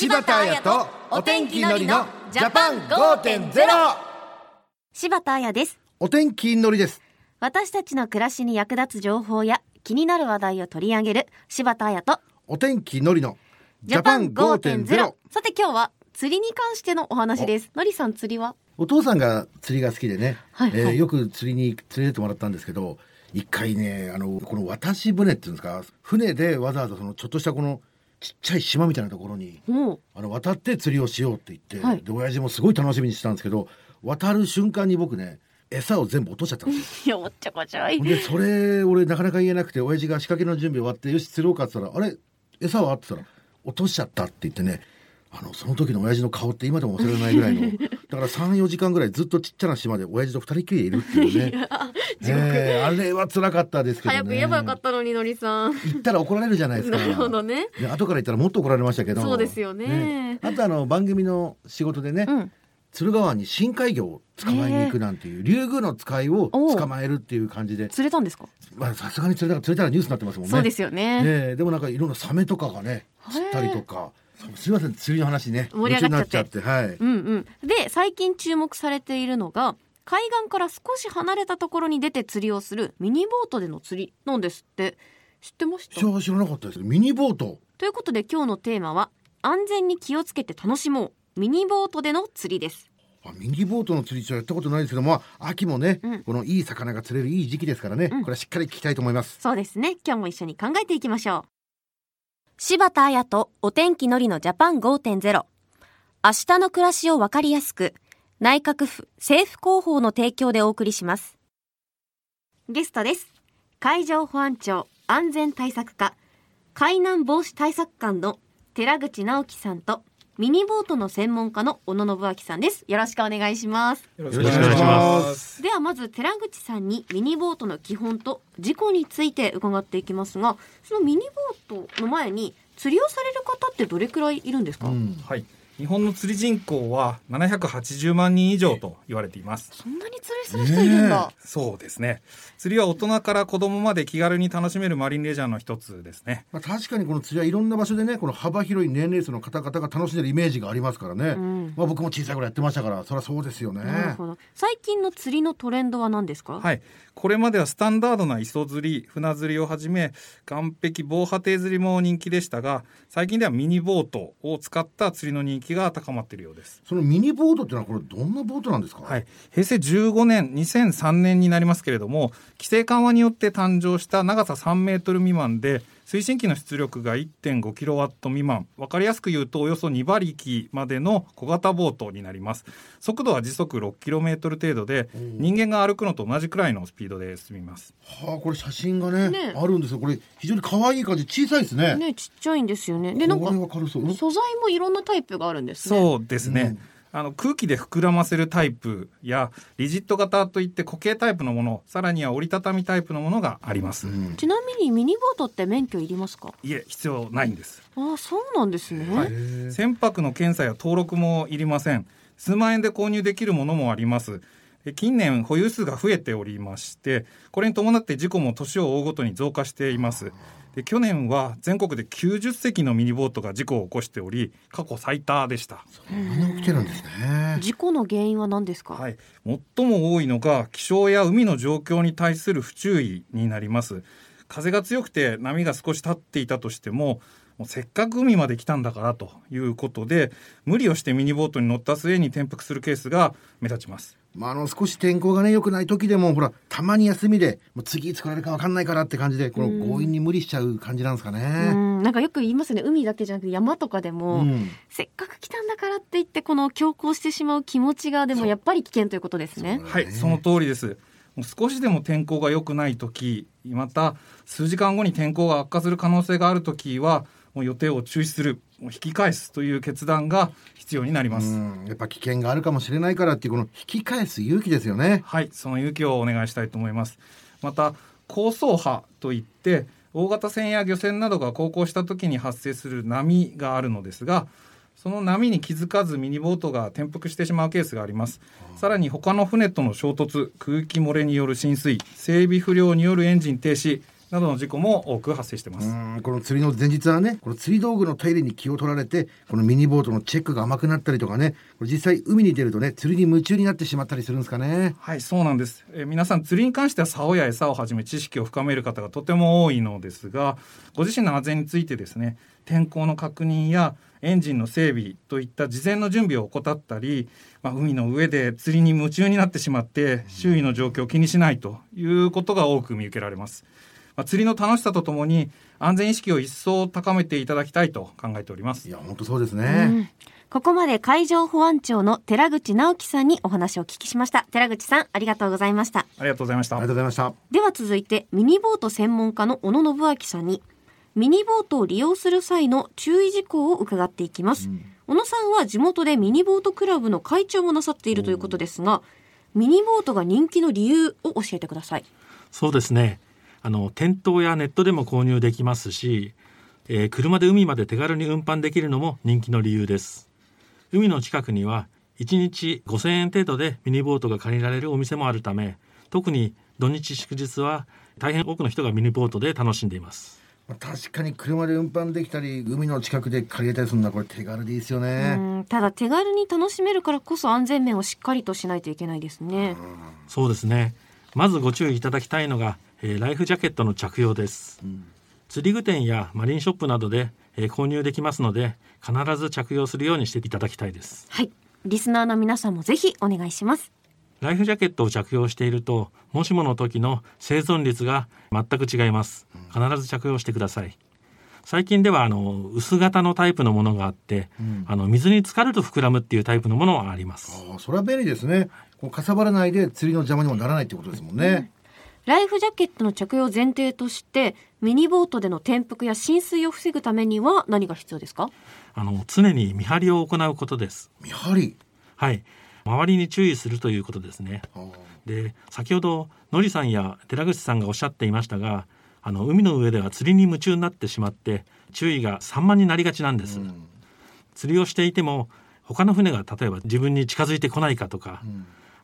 柴田彩とお天気のりのジャパン5.0柴田彩です。お天気のりです。私たちの暮らしに役立つ情報や気になる話題を取り上げる柴田彩とお天気のりのジャパン5.0さて今日は釣りに関してのお話です。のりさん釣りは？お父さんが釣りが好きでね、はいはい。えーよく釣りに連れてってもらったんですけど、一回ね、あの、この渡し船っていうんですか、船でわざわざそのちょっとしたこのちっちゃい島みたいなところに、あの、渡って釣りをしようって言って、はい。で、親父もすごい楽しみにしてたんですけど、渡る瞬間に僕ね、餌を全部落としちゃったんですよ。いやおっちゃこちゃい。で、それ、俺なかなか言えなくて、親父が仕掛けの準備終わって、よし、釣ろうかって言ったら、あれ？餌は？って言ったら、落としちゃったって言ってね、あの、その時の親父の顔って今でも忘れられないぐらいの、だから3、4時間ぐらいずっとちっちゃな島で親父と二人きりでいるっていうね。ええあれは辛かったですけどね。早く言えばよかったのにのりさん。言ったら怒られるじゃないですか。なるほどね。で後から言ったらもっと怒られましたけど。そうですよね。あとあの、番組の仕事でね、うん。鶴川に深海魚を捕まえに行くなんていう、竜宮の使いを捕まえるっていう感じで、釣れたんですか？まあさすがに釣れたら釣れたらニュースになってますもんね。そうですよね。ええでもなんかいろんなサメとかがね釣ったりとかすみません釣りの話ね。盛り上がっちゃって。はい、うんうん。で最近注目されているのが海岸から少し離れたところに出て釣りをするミニボートでの釣りなんですって。知ってました？知ら知らなかったです。ミニボート。ということで今日のテーマは安全に気をつけて楽しもう。ミニボートでの釣りです。あミニボートの釣りはやったことないですけどまあ秋もね、うん。このいい魚が釣れるいい時期ですからね、うん。これはしっかり聞きたいと思います。そうですね。今日も一緒に考えていきましょう柴田彩とお天気のりのジャパン5.0明日の暮らしをわかりやすく内閣府政府広報の提供でお送りします。ゲストです。海上保安庁安全対策課海難防止対策官の寺口直樹さんとミニボートの専門家の小野信明さんです。よろしくお願いします。よろしくお願いします。ではまず寺口さんにミニボートの基本と事故について伺っていきますがそのミニボートの前に釣りをされる方ってどれくらいいるんですか、うん。はい。日本の釣り人口は780万人以上と言われています。そんなに釣りする人いるんだ、そうですね。釣りは大人から子供まで気軽に楽しめるマリンレジャーの一つですね。まあ、確かにこの釣りはいろんな場所でねこの幅広い年齢層の方々が楽しんでるイメージがありますからね、うんまあ、僕も小さい頃やってましたからそりゃそうですよねなるほど最近の釣りのトレンドは何ですか、はい。これまではスタンダードな磯釣り、船釣りをはじめ、岸壁防波堤釣りも人気でしたが、最近ではミニボートを使った釣りの人気が高まっているようです。そのミニボートっていうのはこれどんなボートなんですか、はい、平成15年2003年になりますけれども規制緩和によって誕生した長さ3メートル未満で推進機の出力が1.5キロワット未満。分かりやすく言うとおよそ2馬力までの小型ボートになります。速度は時速6キロメートル程度で人間が歩くのと同じくらいのスピードで進みます。はあこれ写真がねね。あるんですよ。これ非常に可愛い感じ小さいですね。ねちっちゃいんですよね。でなんか素材もいろんなタイプがあるんですね。そうですね、あの空気で膨らませるタイプやリジット型といって固形タイプのものさらには折りたたみタイプのものがあります、うん。ちなみにミニボートって免許いりますか？いえ必要ないんです。ああそうなんですね、はい。船舶の検査や登録もいりません。数万円で購入できるものもあります。で近年保有数が増えておりましてこれに伴って事故も年を追うごとに増加しています。で去年は全国で90隻のミニボートが事故を起こしており過去最多でした、こんなに起きてるんですね。事故の原因は何ですか、はい、最も多いのが気象や海の状況に対する不注意になります。風が強くて波が少し立っていたとしてももうせっかく海まで来たんだからということで無理をしてミニボートに乗った末に転覆するケースが目立ちますまあ、あの少し天候がね良くない時でもほらたまに休みでもう次いつ来られるか分かんないからって感じでこの強引に無理しちゃう感じなんですかうね。ん。なんかよく言いますね。海だけじゃなくて山とかでも、うん。せっかく来たんだからって言ってこの強行してしまう気持ちがでもやっぱり危険ということですね。はいその通りです。もう少しでも天候が良くない時また数時間後に天候が悪化する可能性がある時はもう予定を中止するもう引き返すという決断が必要になります、うんやっぱ危険があるかもしれないからっていうこの引き返す勇気ですよね。はい、その勇気をお願いしたいと思います。また、高層波といって、大型船や漁船などが航行した時に発生する波があるのですが、その波に気づかずミニボートが転覆してしまうケースがあります。さらに他の船との衝突、空気漏れによる浸水、整備不良によるエンジン停止、などの事故も多く発生してます。うんこの釣りの前日はねこの釣り道具の手入れに気を取られてこのミニボートのチェックが甘くなったりとかねこれ実際海に出るとね釣りに夢中になってしまったりするんですかねはい、そうなんです。えー皆さん釣りに関しては竿や餌をはじめ知識を深める方がとても多いのですが、ご自身の安全についてですね、天候の確認やエンジンの整備といった事前の準備を怠ったり、まあ、海の上で釣りに夢中になってしまって周囲の状況を気にしないということが多く見受けられます。まあ、釣りの楽しさとともに安全意識を一層高めていただきたいと考えておりますい。や本当そうですうね、んここまで海上保安庁の寺口直樹さんにお話をお聞きしました。寺口さん、ありがとうございました。ありがとうございましたありがとう。ございましたでは続いて、ミニボート専門家の小野信明さんに、ミニボートを利用する際の注意事項を伺っていきます。小野さんは地元でミニボートクラブの会長もなさっているということですが、ミニボートが人気の理由を教えてください。そうですね。あの、店頭やネットでも購入できますし、えー車で海まで手軽に運搬できるのも人気の理由です。海の近くには、1日5000円程度でミニボートが借りられるお店もあるため、特に土日祝日は大変多くの人がミニボートで楽しんでいます。まあ確かに車で運搬できたり海の近くで借りれたりするのはこれ手軽でいいですようね、んただ手軽に楽しめるからこそ安全面をしっかりとしないといけないですね。そうですね。まずご注意いただきたいのが、えーライフジャケットの着用です。釣り具店やマリンショップなどで、えー購入できますので、必ず着用するようにしていただきたいです。はい。リスナーの皆さんもぜひお願いします。ライフジャケットを着用していると、もしもの時の生存率が全く違います。必ず着用してください。最近ではあの薄型のタイプのものがあって、あの水に浸かると膨らむっていうタイプのものがあります。ああそれは便利ですねこうかさばらないで釣りの邪魔にもならないってことですもんね、ライフジャケットの着用前提として、ミニボートでの転覆や浸水を防ぐためには何が必要ですか？あの常に見張りを行うことです。見張り？はい。周りに注意するということですね。で、先ほど、のりさんや寺口さんがおっしゃっていましたが、あの、海の上では釣りに夢中になってしまって、注意が散漫になりがちなんです。釣りをしていても、他の船が例えば自分に近づいてこないかとか、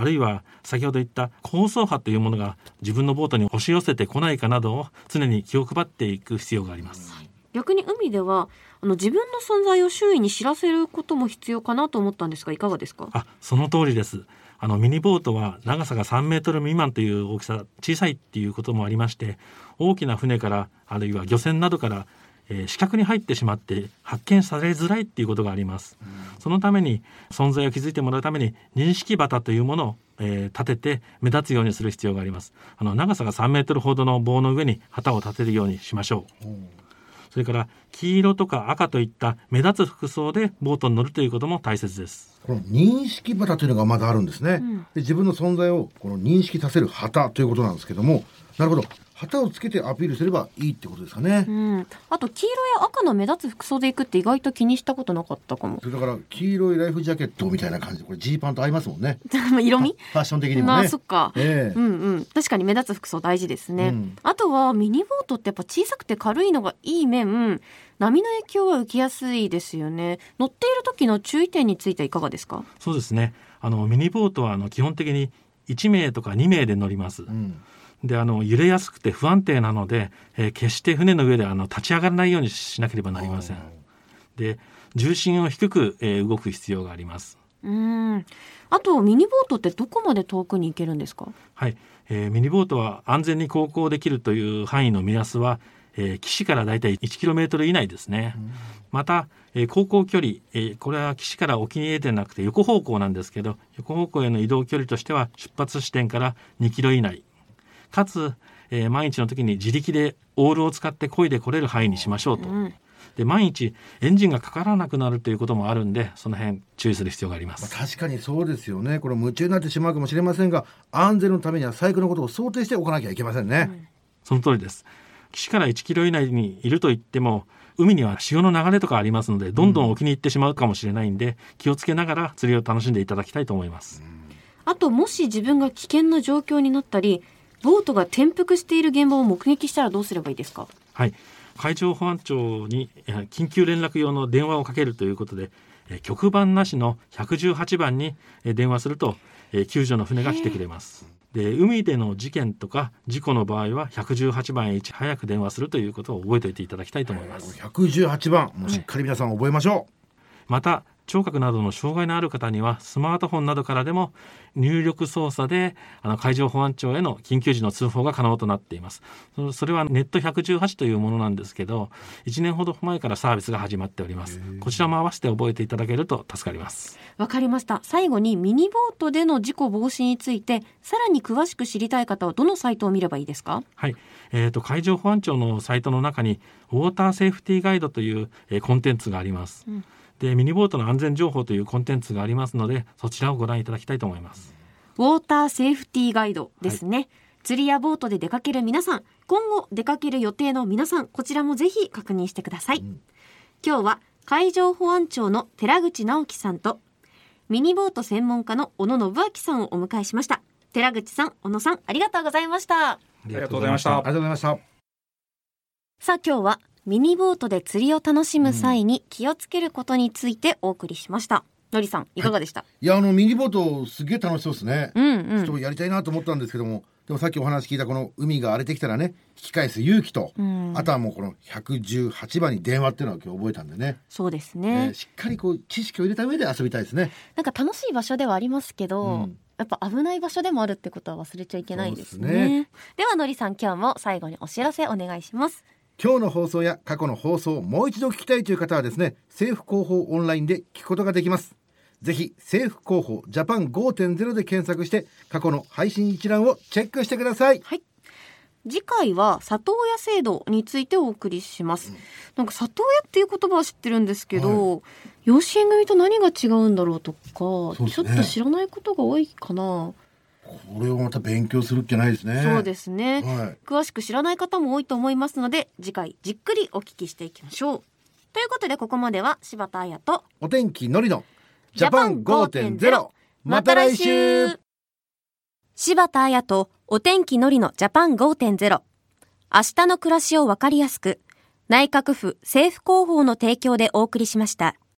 あるいは先ほど言った高層波というものが自分のボートに押し寄せてこないかなどを常に気を配っていく必要があります。逆に海では、あの自分の存在を周囲に知らせることも必要かなと思ったんですが、いかがですか？あ、その通りです。あのミニボートは長さが3メートル未満という大きさ、小さいっていうこともありまして、大きな船からあるいは漁船などから、えー視覚に入ってしまって発見されづらいっていうことがあります。そのために存在を築いてもらうために認識旗というものを、えー立てて目立つようにする必要があります。あの長さが3メートルほどの棒の上に旗を立てるようにしましょう。それから黄色とか赤といった目立つ服装でボートに乗るということも大切です。この認識旗というのがまだあるんですね、んで自分の存在をこの認識させる旗ということなんですけどもなるほど旗をつけてアピールすればいいってことですかね、うん。あと、黄色や赤の目立つ服装で行くって意外と気にしたことなかったかも。それだから黄色いライフジャケットみたいな感じでこれジーパンと合いますもんね 色味？ファッション的にもまあ、ねそっか。ええうんうん。確かに目立つ服装大事ですね。うんあとは、ミニボートってやっぱ小さくて軽いのがいい面、波の影響は受けやすいですよね。乗っている時の注意点についてはいかがですか？そうですね。あの、ミニボートは、あの、基本的に1名とか2名で乗ります。うんで、あの、揺れやすくて不安定なので、えー決して船の上で、あの、立ち上がらないようにしなければなりません。で、重心を低く、えー動く必要があります。うん。あと、ミニボートってどこまで遠くに行けるんですか？はい。えーミニボートは安全に航行できるという範囲の目安は、えー岸からだいたい 1km 以内ですね。また、えー航行距離、えーこれは岸から沖へでなくて横方向なんですけど、横方向への移動距離としては出発地点から2キロ以内。かつ、えー万一の時に自力でオールを使って漕いで来れる範囲にしましょうと。うん。で、万一エンジンがかからなくなるということもあるんで、その辺注意する必要がありままあ、す。確かにそうですよねこれ夢中になってしまうかもしれませんが安全のためには最悪のことを想定しておかなきゃいけませんね、その通りです。岸から1キロ以内にいると言っても、海には潮の流れとかありますので、どんどん沖に行ってしまうかもしれないんで、気をつけながら釣りを楽しんでいただきたいと思います。あと、もし自分が危険な状況になったり、ボートが転覆している現場を目撃したらどうすればいいですか？はい。海上保安庁に緊急連絡用の電話をかけるということで局番なしの118番に電話すると救助の船が来てくれます。で海での事件とか事故の場合は118番へいち早く電話するということを覚えておいていただきたいと思います。118番。もうしっかり皆さん覚えましょう、また聴覚などの障害のある方にはスマートフォンなどからでも入力操作であの海上保安庁への緊急時の通報が可能となっています。それはネット118というものなんですけど1年ほど前からサービスが始まっております。こちらも合わせて覚えていただけると助かります。わかりました。最後にミニボートでの事故防止についてさらに詳しく知りたい方はどのサイトを見ればいいですか？はい、えーと、海上保安庁のサイトの中にウォーターセーフティーガイドという、えー、コンテンツがあります、うんでミニボートの安全情報というコンテンツがありますのでそちらをご覧いただきたいと思います。ウォーターセーフティーガイドですね、はい、釣りやボートで出かける皆さん今後出かける予定の皆さんこちらもぜひ確認してください、うん、今日は海上保安庁の寺口直樹さんとミニボート専門家の小野信明さんをお迎えしました。寺口さん小野さんありがとうございました。ありがとうございました。ありがとうございました。さあ今日はミニボートで釣りを楽しむ際に気をつけることについてお送りしました。のりさん、いかがでした、はい、いや、あの、ミニボート、すげえ楽しそうですね。うんうん。ちょっとやりたいなと思ったんですけども、でもさっきお話聞いたこの海が荒れてきたらね、引き返す勇気と、うん、あとはもうこの118番に電話っていうのは今日覚えたんでね。そうですね。えー、しっかりこう、知識を入れた上で遊びたいですね。なんか楽しい場所ではありますけど、うん、やっぱ危ない場所でもあるってことは忘れちゃいけないですね。でねではのりさん今日も最後にお知らせお願いします。今日の放送や過去の放送をもう一度聞きたいという方はですね政府広報オンラインで聞くことができます。ぜひ政府広報ジャパン5.0で検索して過去の配信一覧をチェックしてください。はい。次回は里親制度についてお送りします、うん、なんか里親っていう言葉は知ってるんですけど、はい、養子縁組と何が違うんだろうとか、ね、ちょっと知らないことが多いかなこれをまた勉強するっけないですね。そうですね、はい、詳しく知らない方も多いと思いますので、次回じっくりお聞きしていきましょう。ということで、ここまでは柴田彩と、お天気のりの、ジャパン5.0。また来週柴田彩と、お天気のりのジャパン5.0。明日の暮らしをわかりやすく、内閣府政府広報の提供でお送りしました。